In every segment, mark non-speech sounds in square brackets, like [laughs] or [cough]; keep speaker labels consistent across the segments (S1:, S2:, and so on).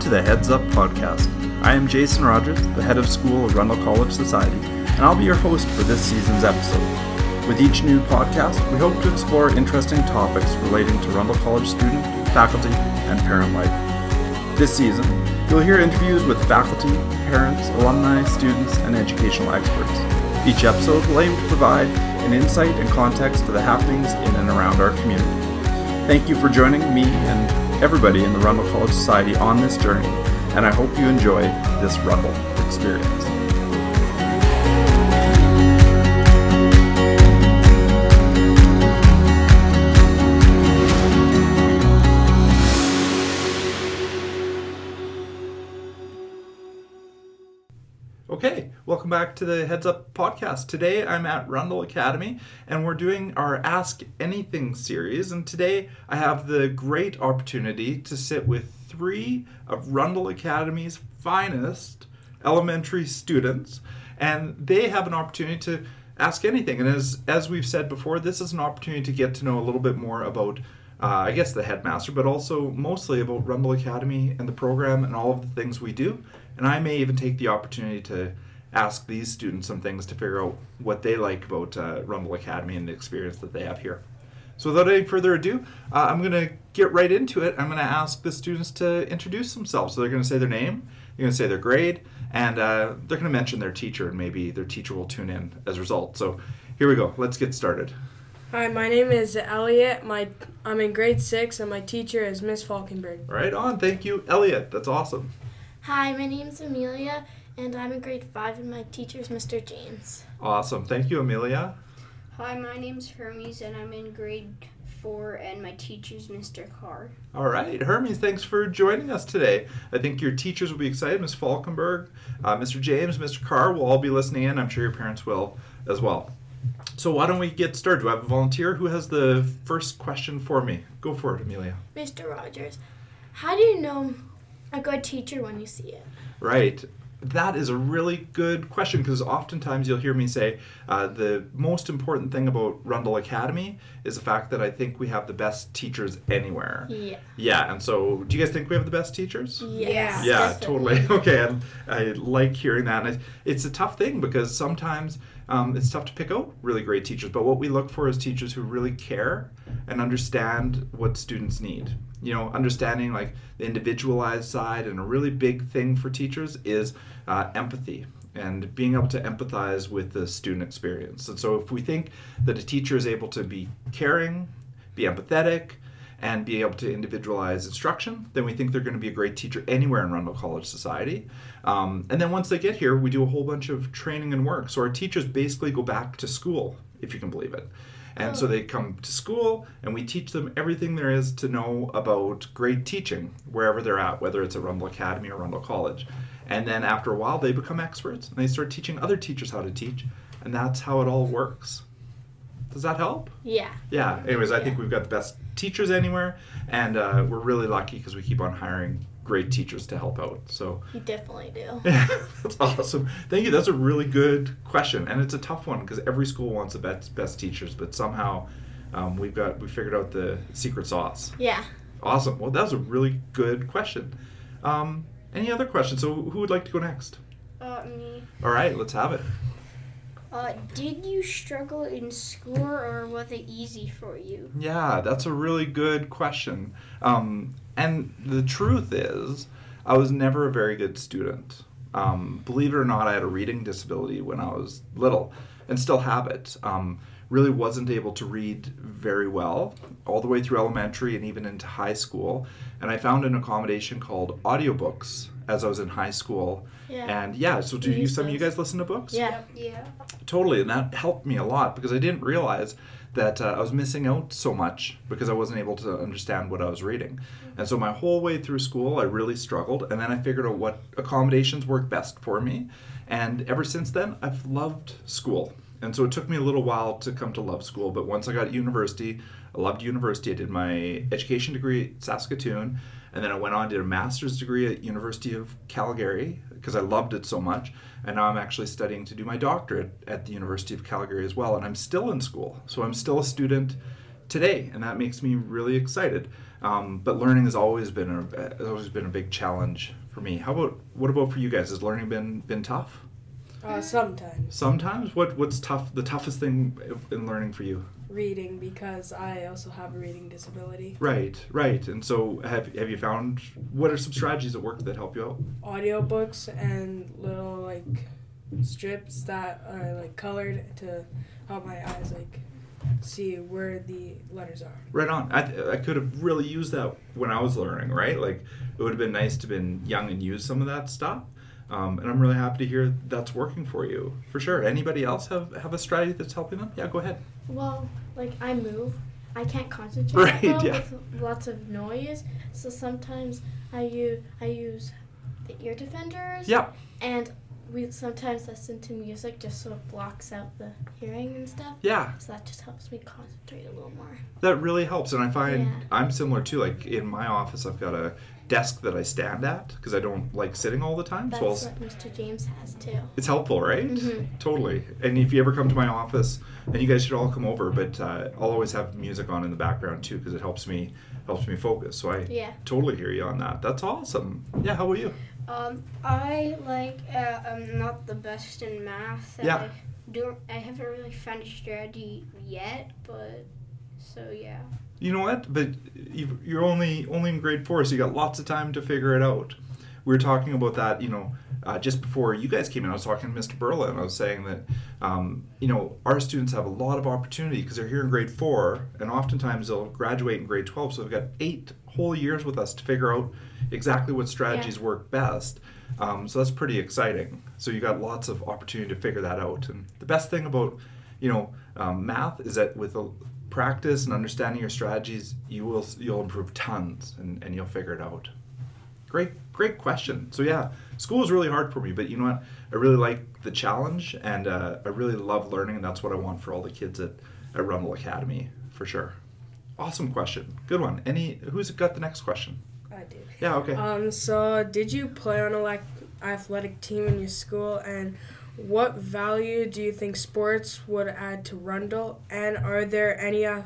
S1: to the Heads Up podcast. I am Jason Rogers, the head of school of Rundle College Society, and I'll be your host for this season's episode. With each new podcast, we hope to explore interesting topics relating to Rundle College student, faculty, and parent life. This season, you'll hear interviews with faculty, parents, alumni, students, and educational experts. Each episode will aim to provide an insight and context to the happenings in and around our community. Thank you for joining me and everybody in the Rundle College Society on this journey, and I hope you enjoy this Rundle experience. Okay, welcome back to the Heads Up podcast. Today I'm at Rundle Academy and we're doing our Ask Anything series. And today I have the great opportunity to sit with three of Rundle Academy's finest elementary students. And they have an opportunity to ask anything. And as, as we've said before, this is an opportunity to get to know a little bit more about uh, I guess the headmaster, but also mostly about Rundle Academy and the program and all of the things we do. And I may even take the opportunity to ask these students some things to figure out what they like about uh, Rundle Academy and the experience that they have here. So without any further ado, uh, I'm going to get right into it. I'm going to ask the students to introduce themselves. So they're going to say their name, they're going to say their grade, and uh, they're going to mention their teacher, and maybe their teacher will tune in as a result. So here we go. Let's get started.
S2: Hi, my name is Elliot. My I'm in grade six, and my teacher is Miss Falkenberg.
S1: Right on. Thank you, Elliot. That's awesome.
S3: Hi, my name's Amelia, and I'm in grade five, and my teacher is Mr. James.
S1: Awesome. Thank you, Amelia.
S4: Hi, my name's Hermes, and I'm in grade four, and my teacher's Mr. Carr.
S1: All right, Hermes, thanks for joining us today. I think your teachers will be excited. Miss Falkenberg, uh, Mr. James, Mr. Carr will all be listening in. I'm sure your parents will as well. So why don't we get started? Do I have a volunteer who has the first question for me? Go for it, Amelia.
S3: Mr. Rogers, how do you know a good teacher when you see it?
S1: Right. That is a really good question because oftentimes you'll hear me say uh, the most important thing about Rundle Academy is the fact that I think we have the best teachers anywhere.
S3: Yeah.
S1: Yeah, and so do you guys think we have the best teachers?
S3: Yes,
S1: yeah,
S3: definitely.
S1: totally. [laughs] Okay, and I like hearing that. And it, it's a tough thing because sometimes um, it's tough to pick out really great teachers. But what we look for is teachers who really care and understand what students need. You know, understanding like the individualized side, and a really big thing for teachers is uh, empathy and being able to empathize with the student experience. And so, if we think that a teacher is able to be caring, be empathetic, and be able to individualize instruction, then we think they're going to be a great teacher anywhere in Rundle College Society. Um, and then once they get here, we do a whole bunch of training and work. So our teachers basically go back to school, if you can believe it. And so they come to school, and we teach them everything there is to know about great teaching wherever they're at, whether it's at Rundle Academy or Rundle College. And then after a while, they become experts and they start teaching other teachers how to teach. And that's how it all works. Does that help?
S3: Yeah.
S1: Yeah. Anyways, I think we've got the best teachers anywhere, and uh, we're really lucky because we keep on hiring great teachers to help out. So
S3: You definitely do.
S1: yeah, [laughs] that's awesome. Thank you. That's a really good question, and it's a tough one because every school wants the best best teachers, but somehow um, we've got we figured out the secret sauce.
S3: Yeah.
S1: Awesome. Well, that was a really good question. Um, any other questions? So who would like to go next?
S4: Uh, me.
S1: All right, let's have it.
S4: Uh, did you struggle in school, or was it easy for you?
S1: Yeah, that's a really good question. Um, and the truth is, I was never a very good student. Um, believe it or not, I had a reading disability when I was little and still have it. Um, really wasn't able to read very well all the way through elementary and even into high school. And I found an accommodation called audiobooks as I was in high school.
S3: Yeah.
S1: And yeah, so do you, some of you guys listen to books?
S3: Yeah.
S4: Yeah.
S1: Totally, and that helped me a lot because I didn't realize that uh, I was missing out so much because I wasn't able to understand what I was reading. And so my whole way through school, I really struggled, and then I figured out what accommodations work best for me. And ever since then, I've loved school. And so it took me a little while to come to love school, but once I got to university, I loved university. I did my education degree at Saskatoon, and then I went on and did a master's degree at University of Calgary because I loved it so much. And now I'm actually studying to do my doctorate at the University of Calgary as well. And I'm still in school, so I'm still a student today, and that makes me really excited. Um, but learning has always been a has always been a big challenge for me. How about what about for you guys? Has learning been been tough?
S2: Uh, sometimes
S1: Sometimes. What what's tough? The toughest thing in learning for you?
S2: Reading because I also have a reading disability.
S1: Right, right. And so, have have you found what are some strategies at work that help you out?
S2: Audiobooks and little like strips that are like colored to help my eyes like see where the letters are.
S1: Right on. I, I could have really used that when I was learning, right? Like, it would have been nice to have been young and use some of that stuff. Um, and I'm really happy to hear that's working for you, for sure. Anybody else have, have a strategy that's helping them? Yeah, go ahead.
S3: Well, like I move, I can't concentrate [laughs]
S1: Right,
S3: well
S1: yeah.
S3: with lots of noise. So sometimes I use I use the ear defenders.
S1: Yeah,
S3: And we sometimes listen to music just so it blocks out the hearing and stuff.
S1: yeah.
S3: So that just helps me concentrate a little more.
S1: That really helps. And I find
S3: Yeah.
S1: I'm similar too. Like, in my office, I've got a desk that I stand at because I don't like sitting all the time.
S3: That's
S1: so I'll,
S3: what Mr. James has too.
S1: It's helpful, right?
S3: Mhm.
S1: Totally. And if you ever come to my office, and you guys should all come over, but uh, I'll always have music on in the background too because it helps me helps me focus. So I
S3: Yeah.
S1: totally hear you on that. That's awesome. Yeah. How about you?
S4: Um, I like uh, I'm not the best in math.
S1: Yeah.
S4: I don't. I haven't really found a strategy yet, but so yeah.
S1: You know what? But you- you're only only in grade four, so you got lots of time to figure it out. We were talking about that, you know, uh, just before you guys came in. I was talking to Mr. Burla, and I was saying that, um, you know, our students have a lot of opportunity because they're here in grade four, and oftentimes they'll graduate in grade twelve. So they've got eight whole years with us to figure out exactly what strategies work best. Um, so that's pretty exciting. So you got lots of opportunity to figure that out. And the best thing about, you know, um, math is that with a practice and understanding your strategies, you will you'll improve tons and, and you'll figure it out. Great, great question. So yeah, school was really hard for me, but you know what? I really like the challenge, and uh, I really love learning, and that's what I want for all the kids at at Rundle Academy for sure. Awesome question, good one. Any who's got the next question?
S2: I do.
S1: Yeah, okay.
S2: Um. So, did you play on a like athletic team in your school, and what value do you think sports would add to Rundle? And are there any uh,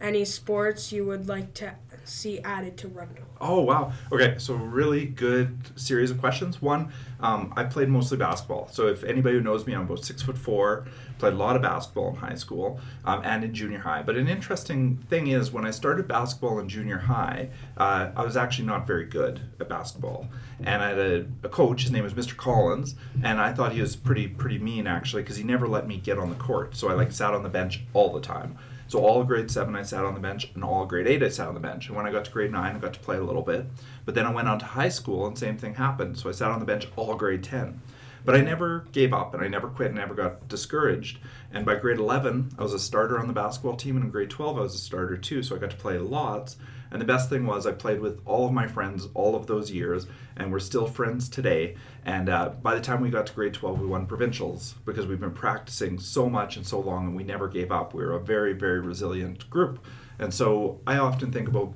S2: any sports you would like to see added to Rundle?
S1: Oh wow. Okay, so really good series of questions. One, um, I played mostly basketball. So if anybody who knows me, I'm about six foot four. Played a lot of basketball in high school um, and in junior high. But an interesting thing is when I started basketball in junior high, uh, I was actually not very good at basketball. And I had a, a coach. His name was Mr. Collins, and I thought he was pretty pretty mean actually because he never let me get on the court. So I like sat on the bench all the time. So all grade seven, I sat on the bench, and all grade eight, I sat on the bench. And when I got to grade nine, I got to play a little bit. But then I went on to high school, and same thing happened. So I sat on the bench all grade ten. But I never gave up, and I never quit, and never got discouraged. And by grade 11, I was a starter on the basketball team, and in grade 12, I was a starter too. So I got to play lots. And the best thing was, I played with all of my friends all of those years, and we're still friends today. And uh, by the time we got to grade 12, we won provincials because we've been practicing so much and so long, and we never gave up. We were a very, very resilient group. And so I often think about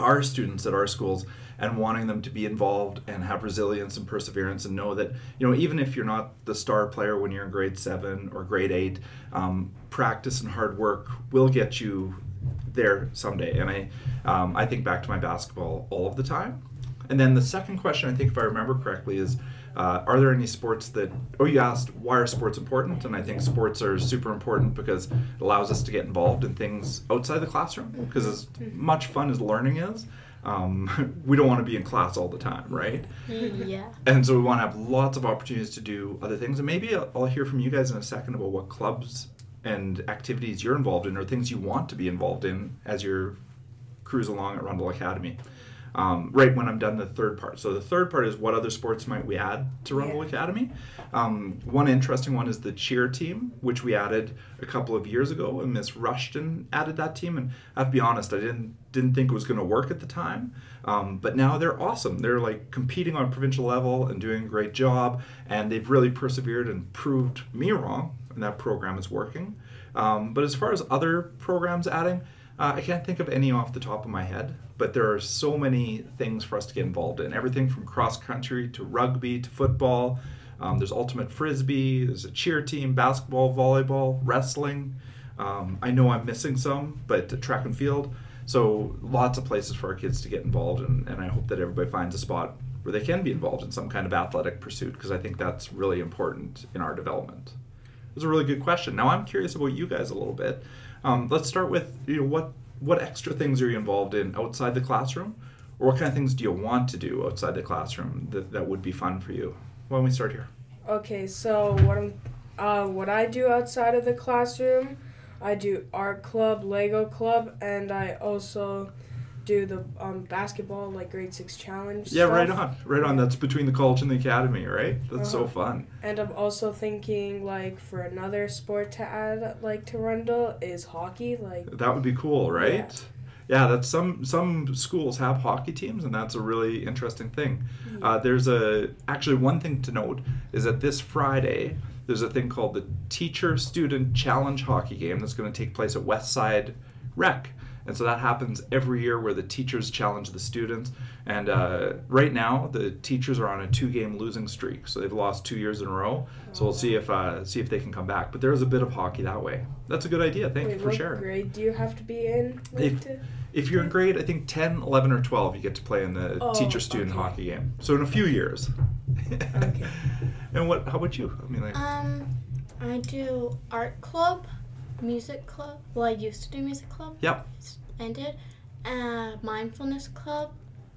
S1: our students at our schools and wanting them to be involved and have resilience and perseverance and know that you know even if you're not the star player when you're in grade seven or grade eight um, practice and hard work will get you there someday. And i um, i think back to my basketball all of the time. And then the second question i think if i remember correctly is uh, are there any sports that oh you asked why are sports important? And i think sports are super important because it allows us to get involved in things outside the classroom because as much fun as learning is um, [laughs] we don't want to be in class all the time right?
S3: Yeah.
S1: and so we want to have lots of opportunities to do other things. And maybe I'll, I'll hear from you guys in a second about what clubs and activities you're involved in or things you want to be involved in as you cruise along at rundle academy. Um, right when i'm done the third part. So the third part is what other sports might we add to rundle
S2: Yeah.
S1: academy? Um, one interesting one is the cheer team which we added a couple of years ago and miss rushton added that team. And i have to be honest i didn't didn't think it was going to work at the time. Um, but now they're awesome. They're like competing on provincial level and doing a great job and they've really persevered and proved me wrong and that program is working um, but as far as other programs adding uh, I can't think of any off the top of my head, but there are so many things for us to get involved in. Everything from cross country to rugby to football. Um, there's ultimate frisbee. There's a cheer team, basketball, volleyball, wrestling. Um, I know I'm missing some, but track and field. So lots of places for our kids to get involved, and, and I hope that everybody finds a spot where they can be involved in some kind of athletic pursuit because I think that's really important in our development. Was a really good question. Now I'm curious about you guys a little bit. Um, let's start with you know what what extra things are you involved in outside the classroom, or what kind of things do you want to do outside the classroom that, that would be fun for you? Why don't we start here?
S2: Okay, so what I'm, uh, what I do outside of the classroom, I do art club, Lego club, and I also do the um, basketball like grade six challenge.
S1: Yeah, right on, right on. That's between the college and the academy, right? That's so
S2: Uh-huh.
S1: fun.
S2: And I'm also thinking like for another sport to add like to Rundle is hockey. Like
S1: That would be cool, right? Yeah, that's some some schools have hockey teams, and that's a really interesting thing. Uh, there's a actually one thing to note is that this Friday there's a thing called the Teacher Student Challenge Hockey Game that's going to take place at Westside Rec, and so that happens every year where the teachers challenge the students. And uh, right now the teachers are on a two-game losing streak, so they've lost two years in a row. So we'll see if uh, see if they can come back. But there is a bit of hockey that way. That's a good idea. Thank
S2: wait,
S1: you for
S2: what
S1: sharing.
S2: grade do you have to be in? Like,
S1: If-
S2: to,
S1: If you're in grade, I think 10, 11, or 12, you get to play in the
S2: Oh,
S1: teacher student
S2: okay.
S1: hockey game. So in a few years.
S2: Okay. [laughs]
S1: and what? How about you? I mean, like,
S3: Um, I do art club, music club. Well, I used to do music club.
S1: Yep.
S3: It's ended. Uh, mindfulness club.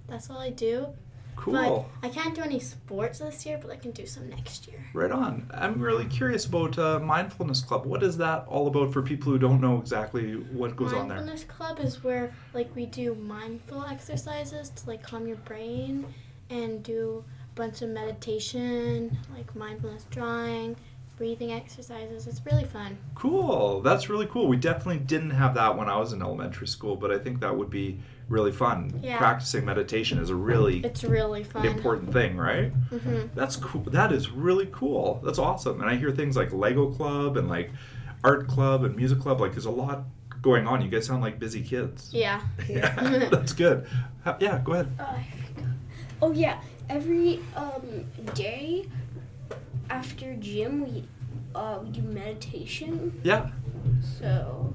S3: That's all I do.
S1: cool.
S3: But I can't do any sports this year, but I can do some next year.
S1: Right on. I'm really curious about uh, mindfulness club. What is that all about for people who don't know exactly what goes on there?
S3: Mindfulness club is where like we do mindful exercises to like calm your brain and do a bunch of meditation, like mindfulness drawing, breathing exercises. It's really fun.
S1: Cool. That's really cool. We definitely didn't have that when I was in elementary school, but I think that would be really fun.
S3: Yeah.
S1: Practicing meditation is a really
S3: It's really fun.
S1: important thing, right?
S3: Mm-hmm.
S1: That's cool. That is really cool. That's awesome. And I hear things like Lego Club and like art club and music club. Like, there's a lot going on. You guys sound like busy kids.
S3: Yeah. [laughs]
S1: Yeah, [laughs] [laughs] that's good. Yeah, go ahead.
S4: Uh, I forgot. Oh yeah, every um day after gym we uh we do meditation.
S1: Yeah,
S4: So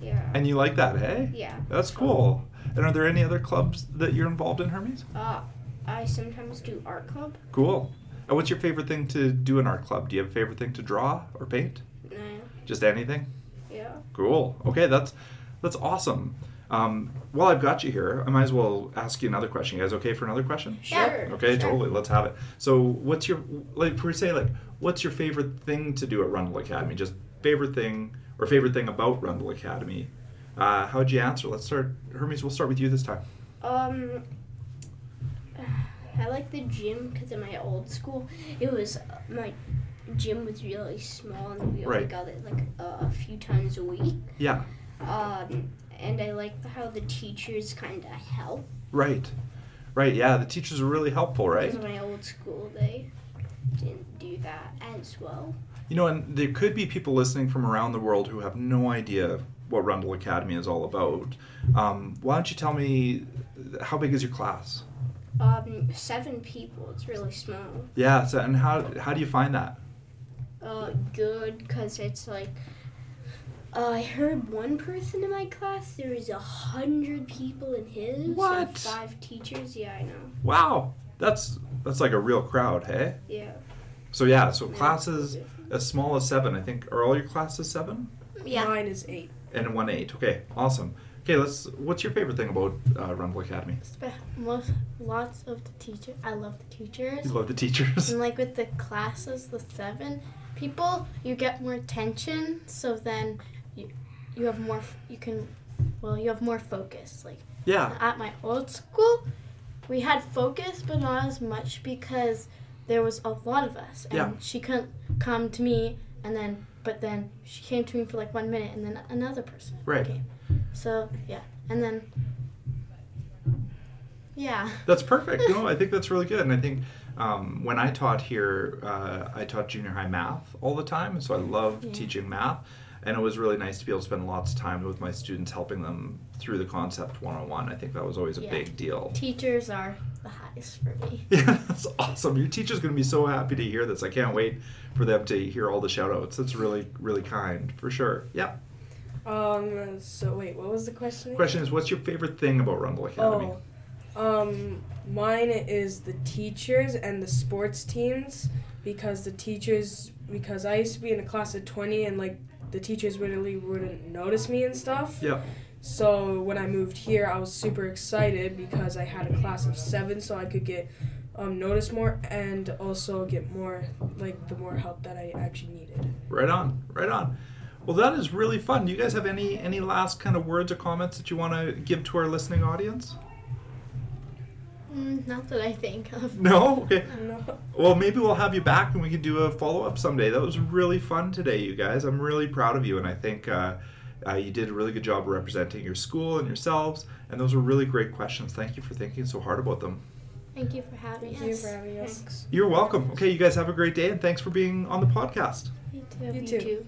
S4: yeah.
S1: and you like that, hey?
S4: yeah.
S1: That's cool. And are there any other clubs that you're involved in, Hermes?
S4: Uh, I sometimes do art club.
S1: Cool. And what's your favorite thing to do in art club? Do you have a favorite thing to draw or paint?
S4: No.
S1: Just anything?
S4: Yeah.
S1: Cool. Okay, that's that's awesome. Um, while I've got you here, I might as well ask you another question. You guys okay for another question?
S4: Sure.
S1: Okay,
S4: sure.
S1: totally. Let's have it. So, what's your like? Per se, like, what's your favorite thing to do at Rundle Academy? Just favorite thing or favorite thing about Rundle Academy? Uh, how'd you answer? Let's start. Hermes, we'll start with you this time.
S4: Um, I like the gym because in my old school, it was my gym was really small and we only
S1: Right.
S4: got it like uh, a few times a week.
S1: Yeah.
S4: Um, and I like how the teachers kind of help.
S1: Right. Right. Yeah. The teachers are really helpful, right?
S4: Because my old school, they didn't do that as well.
S1: You know, and there could be people listening from around the world who have no idea what Rundle Academy is all about. Um, why don't you tell me how big is your class?
S4: Um, seven people. It's really small.
S1: Yeah. So, and how how do you find that?
S4: Uh, good because it's like. Uh, I heard one person in my class. There was a hundred people in his. and
S1: What?
S4: five teachers. Yeah, I know.
S1: Wow. That's that's like a real crowd, hey?
S4: Yeah.
S1: So yeah. So
S4: Yeah.
S1: classes as small as seven. I think are all your classes seven
S3: Yeah.
S2: Mine is eight.
S1: and one eight. Okay. Awesome. Okay. Let's. What's your favorite thing about uh, Rundle Academy?
S3: Spe- most lots of the teachers. I love the teachers.
S1: You love the teachers.
S3: And like [laughs] with the classes, the seven people, you get more attention. So then you you have more. You can, well, you have more focus. Like
S1: Yeah.
S3: at my old school, we had focus, but not as much because there was a lot of us, and
S1: Yeah.
S3: she couldn't come to me, and then but then she came to me for like one minute, and then another person
S1: Right.
S3: came. So yeah, and then yeah. [laughs]
S1: That's perfect. No, I think that's really good. And I think um, when I taught here, uh, I taught junior high math all the time. So I love
S3: Yeah.
S1: teaching math. And it was really nice to be able to spend lots of time with my students, helping them through the concept one on one. I think that was always a
S3: Yeah.
S1: big deal.
S3: Teachers are the highest for me. [laughs]
S1: Yeah, that's awesome. Your teacher's going to be so happy to hear this. I can't wait for them to hear all the shout outs. That's really, really kind, for sure. Yeah.
S2: Um. So wait, what was the question? again?
S1: Question is, what's your favorite thing about Rundle Academy?
S2: Oh, um, mine is the teachers and the sports teams because the teachers because I used to be in a class of twenty and like the teachers really wouldn't notice me and stuff.
S1: Yeah.
S2: So when I moved here, I was super excited because I had a class of seven, so I could get um, noticed more and also get more like the more help that I actually needed.
S1: Right on, right on. Well, that is really fun. Do you guys have any any last kind of words or comments that you want to give to our listening audience?
S3: Mm, not that I think of. [laughs]
S1: No. Okay.
S2: No.
S1: Well, maybe we'll have you back and we can do a follow up someday. That was really fun today, you guys. I'm really proud of you, and I think uh, uh, you did a really good job representing your school and yourselves. And those were really great questions. Thank you for thinking so hard about them.
S3: Thank you for having
S2: Thank you
S3: us.
S2: for having us.
S4: Thanks.
S1: You're welcome. Okay, you guys have a great day, and thanks for being on the podcast.
S3: You too.
S2: You
S4: You
S2: too.
S4: too.